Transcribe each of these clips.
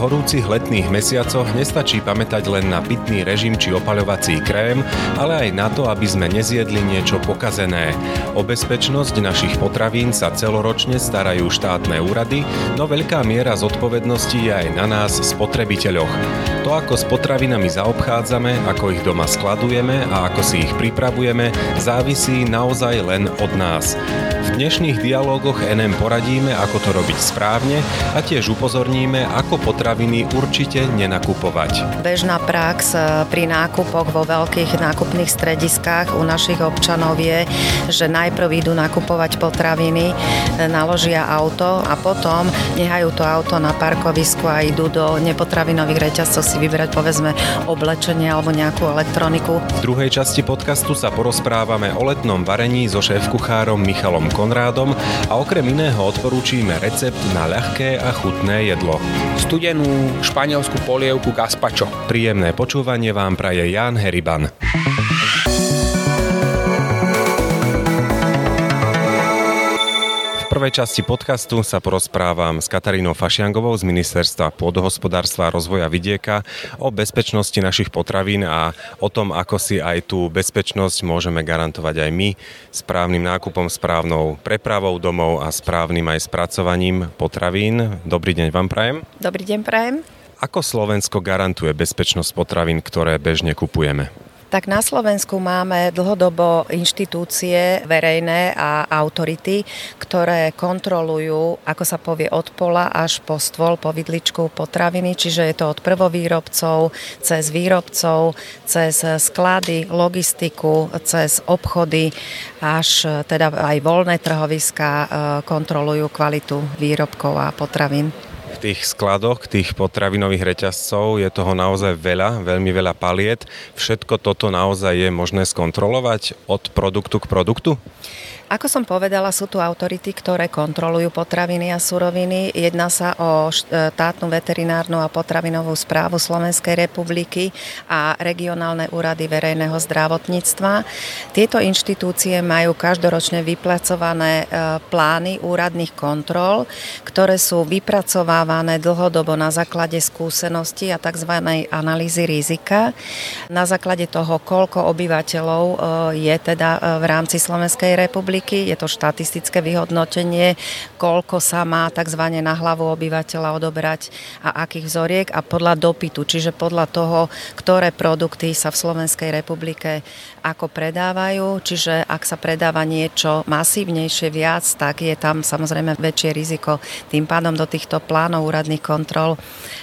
horúcich letných mesiacoch nestačí pamätať len na pitný režim či opaľovací krém, ale aj na to, aby sme nezjedli niečo pokazené. O bezpečnosť našich potravín sa celoročne starajú štátne úrady, no veľká miera zodpovednosti je aj na nás, spotrebiteľoch. To, ako s potravinami zaobchádzame, ako ich doma skladujeme a ako si ich pripravujeme, závisí naozaj len od nás. V dnešných dialógoch NM poradíme, ako to robiť správne a tiež upozorníme, ako potraviny určite nenakupovať. Bežná prax e, pri nákupoch vo veľkých nákupných strediskách u našich občanov je, že najprv idú nakupovať potraviny, e, naložia auto a potom nehajú to auto na parkovisku a idú do nepotravinových reťazcov si vybrať povedzme oblečenie alebo nejakú elektroniku. V druhej časti podcastu sa porozprávame o letnom varení so šéf-kuchárom Michalom Konrádom a okrem iného odporúčime recept na ľahké a chutné jedlo. Studenú španielskú polievku gazpacho. Príjemné počúvanie vám praje Jan Heriban. Prvej časti podcastu sa porozprávam s Katarínou Fašiangovou z Ministerstva pôdohospodárstva a rozvoja vidieka o bezpečnosti našich potravín a o tom, ako si aj tú bezpečnosť môžeme garantovať aj my správnym nákupom, správnou prepravou domov a správnym aj spracovaním potravín. Dobrý deň vám prajem. Dobrý deň prajem. Ako Slovensko garantuje bezpečnosť potravín, ktoré bežne kupujeme? Tak na Slovensku máme dlhodobo inštitúcie verejné a autority, ktoré kontrolujú, ako sa povie, od pola až po stôl, po vidličku potraviny, čiže je to od prvovýrobcov, cez výrobcov, cez sklady, logistiku, cez obchody, až teda aj voľné trhoviská e, kontrolujú kvalitu výrobkov a potravín tých skladoch, tých potravinových reťazcov je toho naozaj veľa, veľmi veľa paliet. Všetko toto naozaj je možné skontrolovať od produktu k produktu? Ako som povedala, sú tu autority, ktoré kontrolujú potraviny a suroviny. Jedná sa o štátnu veterinárnu a potravinovú správu Slovenskej republiky a regionálne úrady verejného zdravotníctva. Tieto inštitúcie majú každoročne vypracované e, plány úradných kontrol, ktoré sú vypracovávané dlhodobo na základe skúsenosti a tzv. analýzy rizika. Na základe toho, koľko obyvateľov e, je teda e, v rámci Slovenskej republiky. Je to štatistické vyhodnotenie, koľko sa má tzv. na hlavu obyvateľa odobrať a akých vzoriek a podľa dopytu, čiže podľa toho, ktoré produkty sa v Slovenskej republike ako predávajú, čiže ak sa predáva niečo masívnejšie viac, tak je tam samozrejme väčšie riziko. Tým pádom do týchto plánov úradných kontrol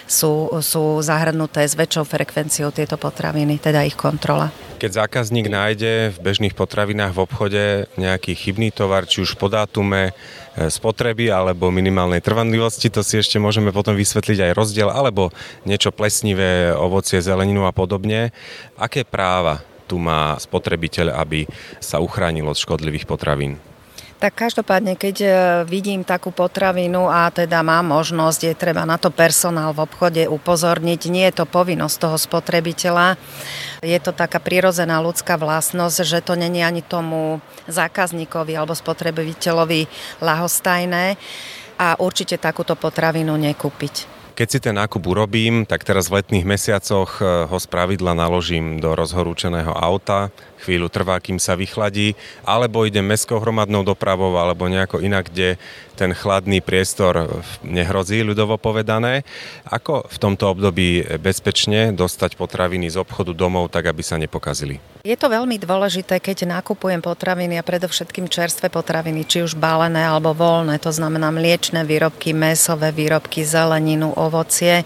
sú, sú zahrnuté s väčšou frekvenciou tieto potraviny, teda ich kontrola. Keď zákazník nájde v bežných potravinách v obchode nejaký chybný tovar, či už po dátume e, spotreby alebo minimálnej trvanlivosti, to si ešte môžeme potom vysvetliť aj rozdiel, alebo niečo plesnivé, ovocie, zeleninu a podobne. Aké práva tu má spotrebiteľ, aby sa uchránil od škodlivých potravín? Tak každopádne, keď e, vidím takú potravinu a teda mám možnosť, je treba na to personál v obchode upozorniť. Nie je to povinnosť toho spotrebiteľa. Je to taká prirodzená ľudská vlastnosť, že to není ani tomu zákazníkovi alebo spotrebiteľovi lahostajné a určite takúto potravinu nekúpiť. Keď si ten nákup urobím, tak teraz v letných mesiacoch eh, ho z pravidla naložím do rozhorúčeného auta, chvíľu trvá, kým sa vychladí, alebo idem mestskou hromadnou dopravou, alebo nejako inak, kde ten chladný priestor nehrozí, ľudovo povedané. Ako v tomto období bezpečne dostať potraviny z obchodu domov, tak aby sa nepokazili? Je to veľmi dôležité, keď nakupujem potraviny a predovšetkým čerstvé potraviny, či už balené alebo voľné, to znamená mliečne výrobky, mesové výrobky, zeleninu, ovocie.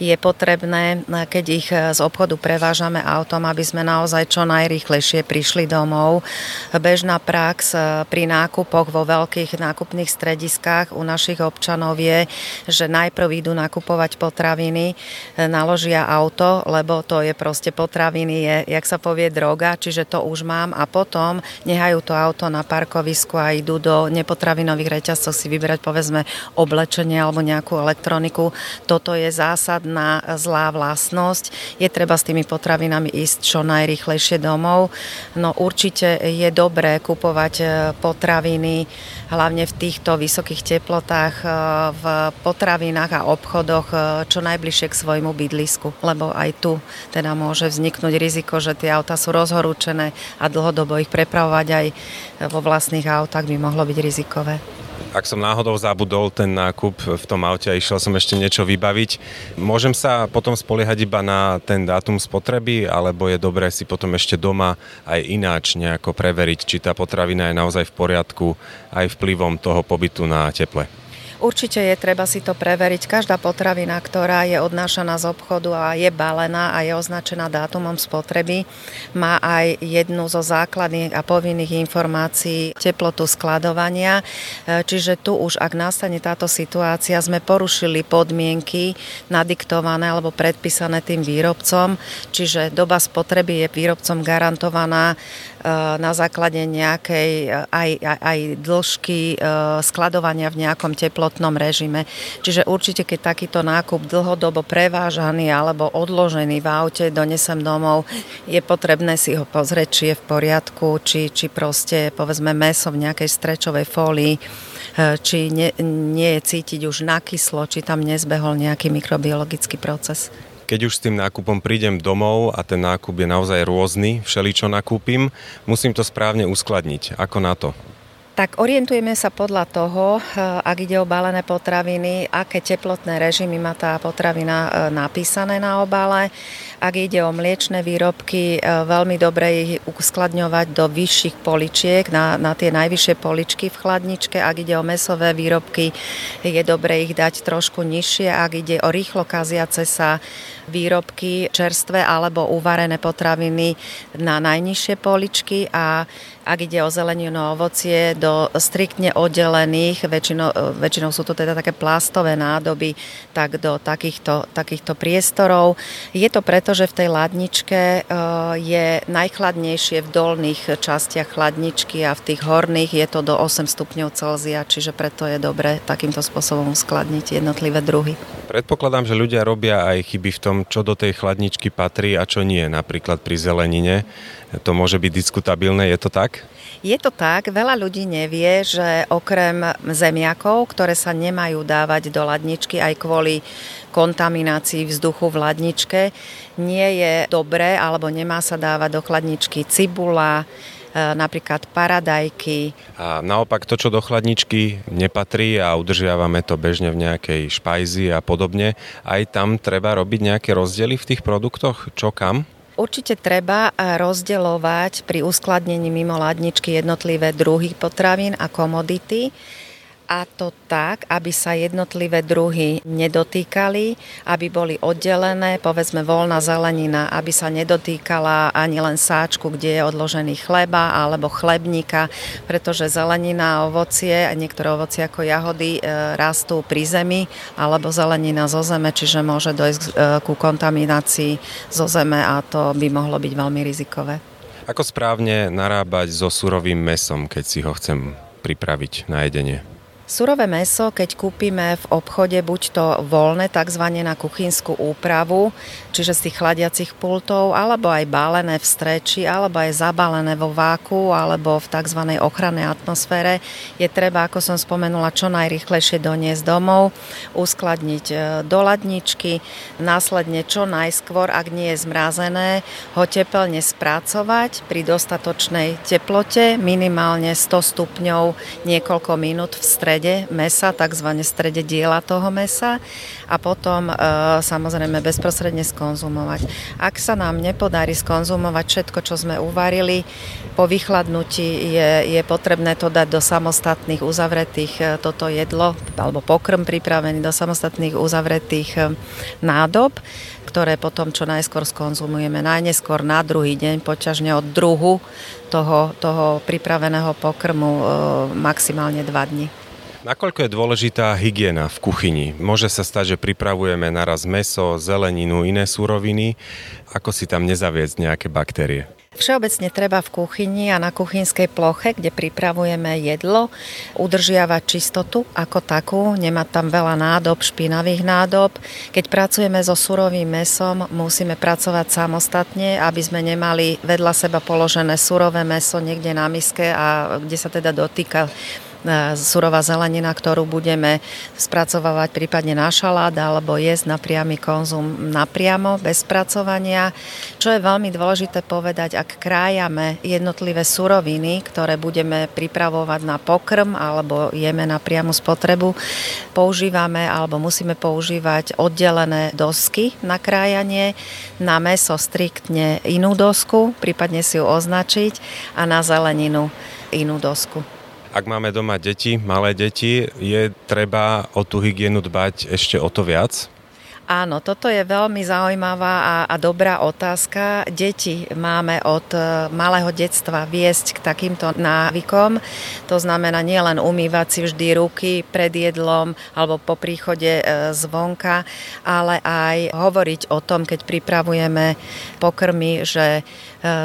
Je potrebné, keď ich z obchodu prevážame autom, aby sme naozaj čo najrýchlejšie prišli domov. Bežná prax pri nákupoch vo veľkých nákupných strediskách u našich občanov je, že najprv idú nakupovať potraviny, naložia auto, lebo to je proste potraviny, je, jak sa povie, drog droga, čiže to už mám a potom nehajú to auto na parkovisku a idú do nepotravinových reťazcov si vyberať povedzme oblečenie alebo nejakú elektroniku. Toto je zásadná zlá vlastnosť. Je treba s tými potravinami ísť čo najrychlejšie domov. No určite je dobré kupovať e, potraviny hlavne v týchto vysokých teplotách e, v potravinách a obchodoch e, čo najbližšie k svojmu bydlisku, lebo aj tu teda môže vzniknúť riziko, že tie auta sú rozhorúčené a dlhodobo ich prepravovať aj vo vlastných autách by mohlo byť rizikové. Ak som náhodou zabudol ten nákup v tom aute a išiel som ešte niečo vybaviť, môžem sa potom spoliehať iba na ten dátum spotreby, alebo je dobré si potom ešte doma aj ináč nejako preveriť, či tá potravina je naozaj v poriadku aj vplyvom toho pobytu na teple? Určite je treba si to preveriť. Každá potravina, ktorá je odnášaná z obchodu a je balená a je označená dátumom spotreby, má aj jednu zo základných a povinných informácií teplotu skladovania. E, čiže tu už, ak nastane táto situácia, sme porušili podmienky nadiktované alebo predpísané tým výrobcom, čiže doba spotreby je výrobcom garantovaná Eh, na základe nejakej eh, aj, aj, aj dĺžky skladovania v nejakom teplotnom režime. Čiže určite, keď takýto nákup dlhodobo prevážaný alebo odložený v aute donesem domov, je potrebné si ho pozrieť, či je v poriadku, či, či proste povedzme meso v nejakej strečovej fólii či nie, nie je cítiť už nakyslo, či tam nezbehol nejaký mikrobiologický proces keď už s tým nákupom prídem domov a ten nákup je naozaj rôzny, všeličo nakúpim, musím to správne uskladniť. Ako na to? Tak orientujeme sa podľa toho, eh, ak ide o balené potraviny, aké teplotné režimy má tá potravina eh, napísané na obale. Ak ide o mliečne výrobky, eh, veľmi dobre ich uskladňovať do vyšších poličiek, na, na tie najvyššie poličky v chladničke. Ak ide o mesové výrobky, je dobre ich dať trošku nižšie. Ak ide o rýchlo kaziace sa výrobky, čerstvé alebo uvarené potraviny na najnižšie poličky a ak ide o zeleninu a ovocie, do striktne oddelených, väčšinou, väčšinou sú to teda také plastové nádoby, tak do takýchto, takýchto priestorov. Je to preto, že v tej ladničke e, je najchladnejšie v dolných častiach chladničky a v tých horných je to do 8 stupňov Celzia, čiže preto je dobre takýmto spôsobom skladniť jednotlivé druhy. Predpokladám, že ľudia robia aj chyby v tom, čo do tej chladničky patrí a čo nie, napríklad pri zelenine. To môže byť diskutabilné, je to tak? Je to tak, veľa ľudí nevie, že okrem zemiakov, ktoré sa nemajú dávať do ladničky aj kvôli kontaminácii vzduchu v ladničke, nie je dobré alebo nemá sa dávať do chladničky cibula, napríklad paradajky. A naopak to, čo do chladničky nepatrí a udržiavame to bežne v nejakej špajzi a podobne, aj tam treba robiť nejaké rozdiely v tých produktoch? Čo kam? Určite treba rozdeľovať pri uskladnení mimo ladničky jednotlivé druhy potravín a komodity a to tak, aby sa jednotlivé druhy nedotýkali, aby boli oddelené, povedzme voľná zelenina, aby sa nedotýkala ani len sáčku, kde je odložený chleba alebo chlebníka, pretože zelenina a ovocie, niektoré ovocie ako jahody e, rastú pri zemi alebo zelenina zo zeme, čiže môže dojsť e, ku kontaminácii zo zeme a to by mohlo byť veľmi rizikové. Ako správne narábať so surovým mesom, keď si ho chcem pripraviť na jedenie? Surové meso, keď kúpime v obchode, buď to voľné, tzv. na kuchynskú úpravu, čiže z tých chladiacich pultov, alebo aj bálené v streči, alebo aj zabalené vo váku, alebo v tzv. ochrannej atmosfére, je treba, ako som spomenula, čo najrychlejšie doniesť domov, uskladniť e, do ladničky, následne čo najskôr, ak nie je zmrazené, ho teplne spracovať pri dostatočnej teplote, minimálne 100 stupňov niekoľko minút v strede strede mesa, tzv. strede diela toho mesa a potom e, samozrejme bezprostredne skonzumovať. Ak sa nám nepodarí skonzumovať všetko, čo sme uvarili, po vychladnutí je, je potrebné to dať do samostatných uzavretých e, toto jedlo alebo pokrm pripravený do samostatných uzavretých e, nádob ktoré potom čo najskôr skonzumujeme. Najneskôr na druhý deň, poťažne od druhu toho, toho pripraveného pokrmu maximálne 2 dní. Nakoľko je dôležitá hygiena v kuchyni? Môže sa stať, že pripravujeme naraz meso, zeleninu, iné súroviny. Ako si tam nezaviesť nejaké baktérie? Všeobecne treba v kuchyni a na kuchynskej ploche, kde pripravujeme jedlo, udržiavať čistotu ako takú, nemať tam veľa nádob, špinavých nádob. Keď pracujeme so surovým mesom, musíme pracovať samostatne, aby sme nemali vedľa seba položené surové meso niekde na miske a kde sa teda dotýka surová zelenina, ktorú budeme spracovávať prípadne na šalát alebo jesť na priamy konzum napriamo, bez spracovania. Čo je veľmi dôležité povedať, ak krájame jednotlivé suroviny, ktoré budeme pripravovať na pokrm alebo jeme na priamu spotrebu, používame alebo musíme používať oddelené dosky na krájanie, na meso striktne inú dosku, prípadne si ju označiť a na zeleninu inú dosku. Ak máme doma deti, malé deti, je treba o tú hygienu dbať ešte o to viac? Áno, toto je veľmi zaujímavá a, a dobrá otázka. Deti máme od e, malého detstva viesť k takýmto návykom. To znamená nielen umývať si vždy ruky pred jedlom alebo po príchode e, zvonka, ale aj hovoriť o tom, keď pripravujeme pokrmy, že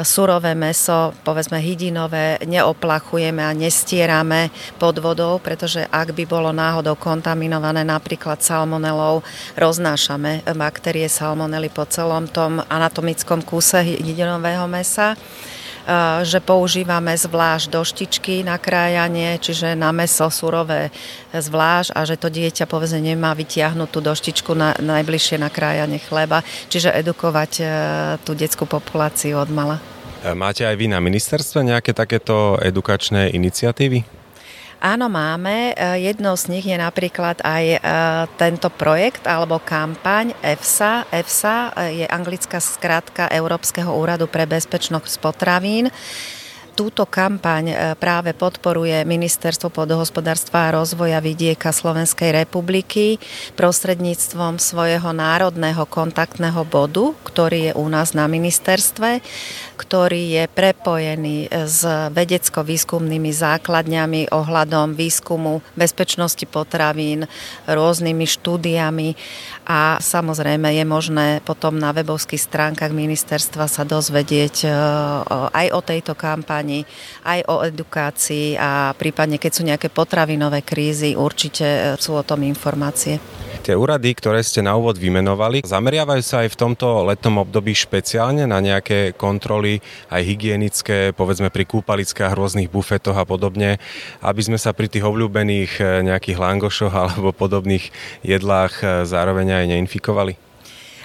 surové meso, povedzme hydinové, neoplachujeme a nestierame pod vodou, pretože ak by bolo náhodou kontaminované napríklad salmonelou, roznášame baktérie salmonely po celom tom anatomickom kúse hydinového mesa že používame zvlášť doštičky na krájanie, čiže na meso surové zvlášť a že to dieťa povedzme nemá vytiahnuť tú doštičku na, najbližšie na krájanie chleba, čiže edukovať eh, tú detskú populáciu od mala. Eh, máte aj vy na ministerstve nejaké takéto edukačné iniciatívy? Áno, máme. E, jednou z nich je napríklad aj e, tento projekt alebo kampaň EFSA. EFSA e, je anglická skratka Európskeho úradu pre bezpečnosť potravín túto kampaň e, práve podporuje Ministerstvo podhospodárstva a rozvoja vidieka Slovenskej republiky prostredníctvom svojho národného kontaktného bodu, ktorý je u nás na ministerstve, ktorý je prepojený s vedecko-výskumnými základňami ohľadom výskumu bezpečnosti potravín, rôznymi štúdiami a samozrejme je možné potom na webovských stránkach ministerstva sa dozvedieť e, aj o tejto kampani vzdelávaní, aj o edukácii a prípadne keď sú nejaké potravinové krízy, určite e, sú o tom informácie. Tie úrady, ktoré ste na úvod vymenovali, zameriavajú sa aj v tomto letnom období špeciálne na nejaké kontroly, aj hygienické, povedzme pri kúpalickách, rôznych bufetoch a podobne, aby sme sa pri tých obľúbených e, nejakých langošoch alebo podobných jedlách e, zároveň aj neinfikovali?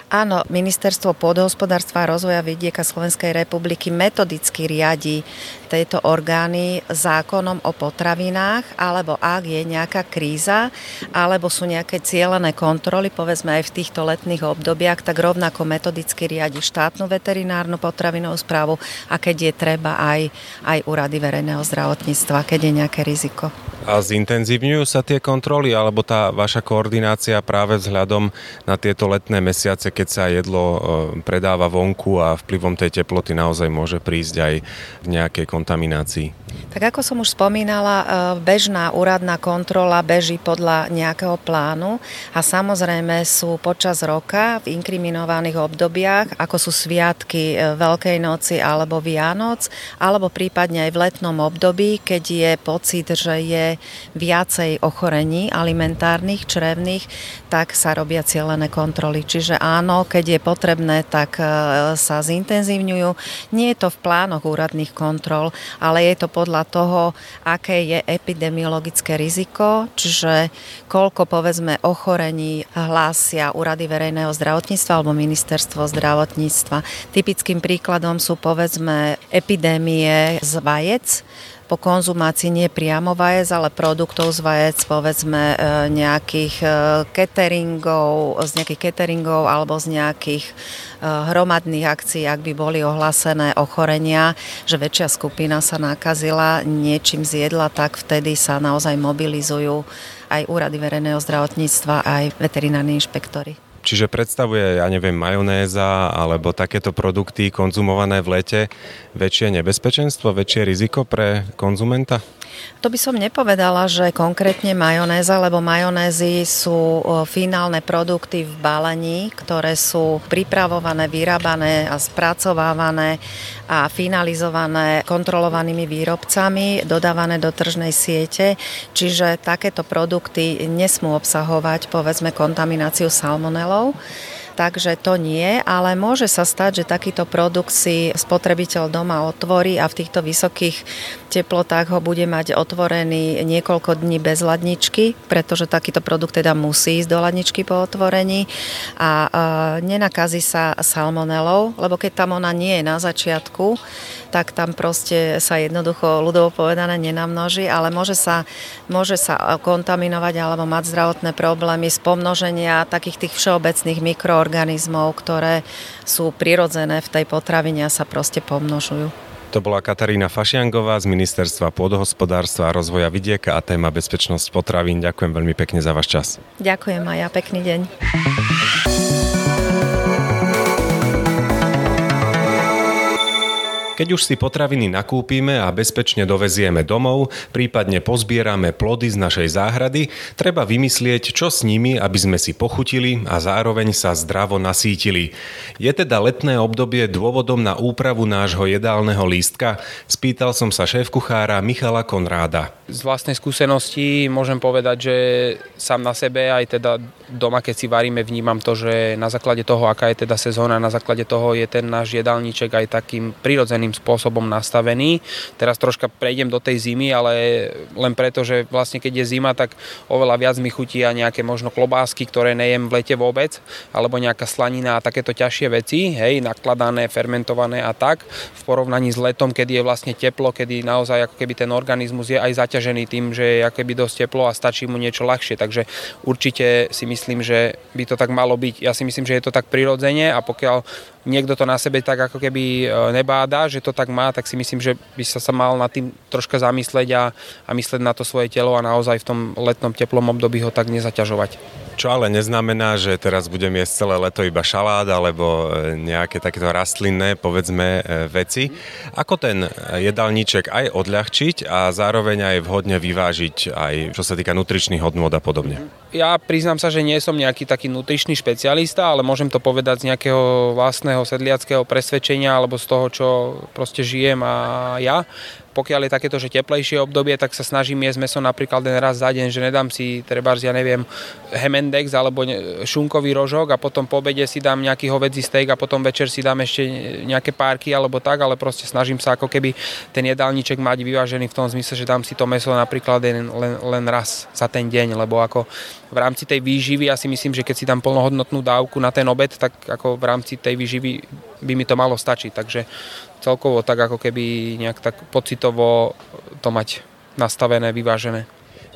Áno, Ministerstvo pôdohospodárstva a rozvoja vidieka Slovenskej republiky metodicky riadi tieto orgány zákonom o potravinách, alebo ak je nejaká kríza, alebo sú nejaké cieľené kontroly, povedzme aj v týchto letných obdobiach, tak rovnako metodicky riadi štátnu veterinárnu potravinovú správu a keď je treba aj, aj úrady verejného zdravotníctva, keď je nejaké riziko. A zintenzívňujú sa tie kontroly, alebo tá vaša koordinácia práve vzhľadom na tieto letné mesiace, keď sa jedlo e, predáva vonku a vplyvom tej teploty naozaj môže prísť aj v nejakej kontaminácii. Tak ako som už spomínala, e, bežná úradná kontrola beží podľa nejakého plánu a samozrejme sú počas roka v inkriminovaných obdobiach, ako sú sviatky e, Veľkej noci alebo Vianoc, alebo prípadne aj v letnom období, keď je pocit, že je viacej ochorení alimentárnych, črevných, tak sa robia cieľené kontroly. Čiže áno, keď je potrebné, tak e, sa zintenzívňujú. Nie je to v plánoch úradných kontrol, ale je to podľa toho, aké je epidemiologické riziko, čiže koľko povedzme ochorení hlásia úrady verejného zdravotníctva alebo ministerstvo zdravotníctva. Typickým príkladom sú povedzme epidémie z vajec, po konzumácii nie priamo vajec, ale produktov z vajec, povedzme e, nejakých e, cateringov, z nejakých cateringov alebo z nejakých e, hromadných akcií, ak by boli ohlásené ochorenia, že väčšia skupina sa nakazila, niečím zjedla, tak vtedy sa naozaj mobilizujú aj úrady verejného zdravotníctva, aj veterinárni inšpektori. Čiže predstavuje, ja neviem, majonéza alebo takéto produkty konzumované v lete väčšie nebezpečenstvo, väčšie riziko pre konzumenta? To by som nepovedala, že konkrétne majonéza, lebo majonézy sú finálne produkty v balení, ktoré sú pripravované, vyrábané a spracovávané a finalizované kontrolovanými výrobcami, dodávané do tržnej siete, čiže takéto produkty nesmú obsahovať povedzme kontamináciu yellow salmonelou takže to nie, ale môže sa stať, že takýto produkt si spotrebiteľ doma otvorí a v týchto vysokých teplotách ho bude mať otvorený niekoľko dní bez ladničky, pretože takýto produkt teda musí ísť do ladničky po otvorení. A e, nenakazí sa salmonelou, lebo keď tam ona nie je na začiatku, tak tam proste sa jednoducho ľudovo povedané nenamnoží, ale môže sa, môže sa kontaminovať alebo mať zdravotné problémy z pomnoženia takých tých všeobecných mikroorganizmov, ktoré sú prirodzené v tej potravine a sa proste pomnožujú. To bola Katarína Fašiangová z Ministerstva pôdohospodárstva a rozvoja vidieka a téma bezpečnosť potravín. Ďakujem veľmi pekne za váš čas. Ďakujem aj ja, pekný deň. Keď už si potraviny nakúpime a bezpečne dovezieme domov, prípadne pozbierame plody z našej záhrady, treba vymyslieť, čo s nimi, aby sme si pochutili a zároveň sa zdravo nasítili. Je teda letné obdobie dôvodom na úpravu nášho jedálneho lístka? Spýtal som sa šéf-kuchára Michala Konráda. Z vlastnej skúsenosti môžem povedať, že sám na sebe aj teda doma, keď si varíme, vnímam to, že na základe toho, aká je teda sezóna, na základe toho je ten náš jedálniček aj takým prirodzeným iným spôsobom nastavený. Teraz troška prejdem do tej zimy, ale len preto, že vlastne keď je zima, tak oveľa viac mi chutia nejaké možno klobásky, ktoré nejem v lete vôbec, alebo nejaká slanina a takéto ťažšie veci, hej, nakladané, fermentované a tak, v porovnaní s letom, kedy je vlastne teplo, kedy naozaj ako keby ten organizmus je aj zaťažený tým, že je keby dosť teplo a stačí mu niečo ľahšie. Takže určite si myslím, že by to tak malo byť. Ja si myslím, že je to tak prirodzene a pokiaľ niekto to na sebe tak ako keby e, nebáda, že to tak má, tak si myslím, že by sa sa mal nad tým troška zamysleť a, a mysleť na to svoje telo a naozaj v tom letnom teplom období ho tak nezaťažovať. Čo ale neznamená, že teraz budem jesť celé leto iba šalát alebo e, nejaké takéto rastlinné, povedzme, e, veci. Ako ten jedálniček aj odľahčiť a zároveň aj vhodne vyvážiť aj čo sa týka nutričných hodnôt a podobne? Ja priznám sa, že nie som nejaký taký nutričný špecialista, ale môžem to povedať z nejakého vlastného sedliackého presvedčenia alebo z toho, čo proste žijem a ja pokiaľ je takéto, že teplejšie obdobie, tak sa snažím jesť meso napríklad len raz za deň, že nedám si treba, ja neviem, hemendex alebo šunkový rožok a potom po obede si dám nejaký hovedzí steak a potom večer si dám ešte nejaké párky alebo tak, ale proste snažím sa ako keby ten jedálniček mať vyvážený v tom zmysle, že dám si to meso napríklad len, len, len raz za ten deň, lebo ako v rámci tej výživy ja si myslím, že keď si dám plnohodnotnú dávku na ten obed, tak ako v rámci tej výživy by mi to malo stačiť. Takže celkovo tak ako keby nejak tak pocitovo to mať nastavené, vyvážené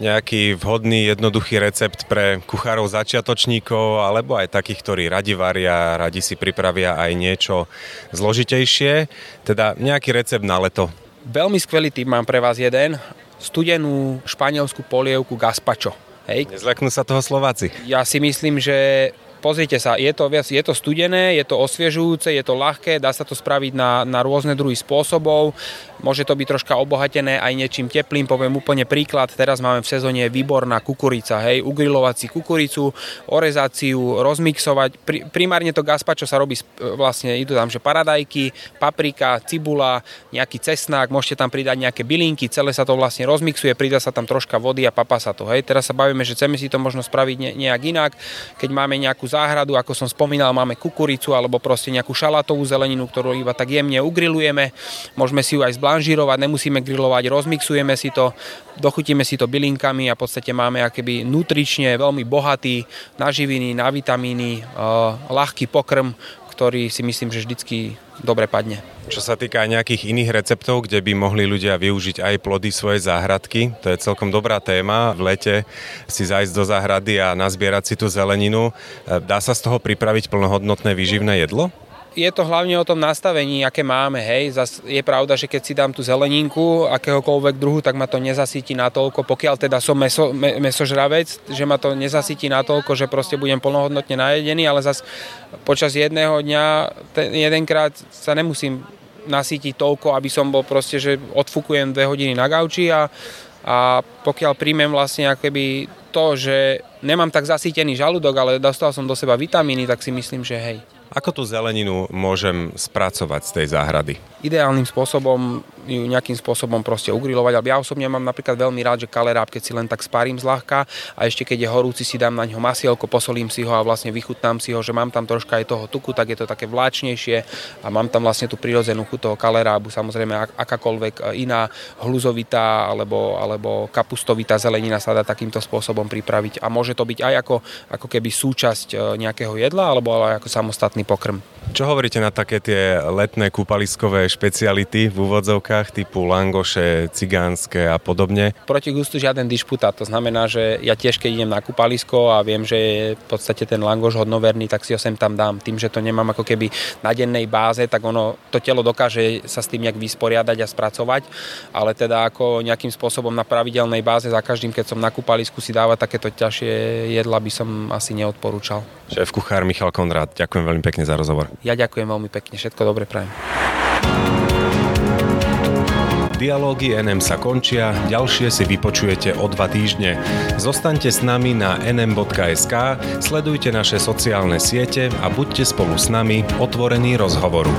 nejaký vhodný, jednoduchý recept pre kuchárov začiatočníkov alebo aj takých, ktorí radi varia, radi si pripravia aj niečo zložitejšie. Teda nejaký recept na leto. Veľmi skvelý tip mám pre vás jeden. Studenú španielskú polievku gazpacho. Hej. Nezleknú sa toho Slováci. Ja si myslím, že pozrite sa, je to, je to studené, je to osviežujúce, je to ľahké, dá sa to spraviť na, na rôzne druhy spôsobov. Môže to byť troška obohatené aj niečím teplým, poviem úplne príklad. Teraz máme v sezóne výborná kukurica, hej, ugrilovať si kukuricu, ju, rozmixovať. Pri, primárne to gazpacho sa robí, vlastne idú tam, že paradajky, paprika, cibula, nejaký cesnák, môžete tam pridať nejaké bylinky, celé sa to vlastne rozmixuje, pridá sa tam troška vody a papa sa to, hej. Teraz sa bavíme, že chceme si to možno spraviť ne, nejak inak, keď máme nejakú záhradu, ako som spomínal, máme kukuricu alebo proste nejakú šalátovú zeleninu, ktorú iba tak jemne ugrilujeme, môžeme si ju aj zblážiť blanžirovať, nemusíme grilovať, rozmixujeme si to, dochutíme si to bylinkami a v podstate máme akéby nutrične veľmi bohatý na živiny, na vitamíny, ľahký pokrm, ktorý si myslím, že vždycky dobre padne. Čo sa týka nejakých iných receptov, kde by mohli ľudia využiť aj plody svojej záhradky, to je celkom dobrá téma. V lete si zajsť do záhrady a nazbierať si tú zeleninu. Dá sa z toho pripraviť plnohodnotné výživné jedlo? Je to hlavne o tom nastavení, aké máme. Hej. Zas je pravda, že keď si dám tú zeleninku akéhokoľvek druhu, tak ma to nezasíti natoľko, pokiaľ teda som meso, me, mesožravec, že ma to nezasíti natoľko, že proste budem plnohodnotne najedený, ale zas počas jedného dňa, ten, jedenkrát sa nemusím nasítiť toľko, aby som bol proste, že odfukujem dve hodiny na gauči a, a pokiaľ príjmem vlastne akoby to, že nemám tak zasítený žalúdok, ale dostal som do seba vitamíny, tak si myslím, že hej. Ako tú zeleninu môžem spracovať z tej záhrady? Ideálnym spôsobom ju nejakým spôsobom proste ugrilovať. Ja osobne mám napríklad veľmi rád, že kaleráb, keď si len tak sparím zľahka a ešte keď je horúci, si dám na ňo masielko, posolím si ho a vlastne vychutnám si ho, že mám tam troška aj toho tuku, tak je to také vláčnejšie a mám tam vlastne tú prirodzenú chuť toho kalerábu. Samozrejme akákoľvek e, iná hluzovitá alebo, alebo kapustovitá zelenina sa dá takýmto spôsobom pripraviť a môže to byť aj ako, ako keby súčasť e, nejakého jedla alebo aj ako samostatný pokrm. Čo hovoríte na také tie letné kúpaliskové špeciality v úvodzovkách typu langoše, cigánske a podobne? Proti gustu žiaden dišputát, to znamená, že ja tiež keď idem na kúpalisko a viem, že je v podstate ten langoš hodnoverný, tak si ho sem tam dám. Tým, že to nemám ako keby na dennej báze, tak ono, to telo dokáže sa s tým nejak vysporiadať a spracovať, ale teda ako nejakým spôsobom na pravidelnej báze za každým, keď som na kúpalisku si dávať takéto ťažšie jedla by som asi neodporúčal. Šéf kuchár Michal Konrad, ďakujem veľmi pekne za rozhovor. Ja ďakujem veľmi pekne, všetko dobre prajem. Dialógy NM sa končia, ďalšie si vypočujete o dva týždne. Zostaňte s nami na nm.sk, sledujte naše sociálne siete a buďte spolu s nami otvorení rozhovoru.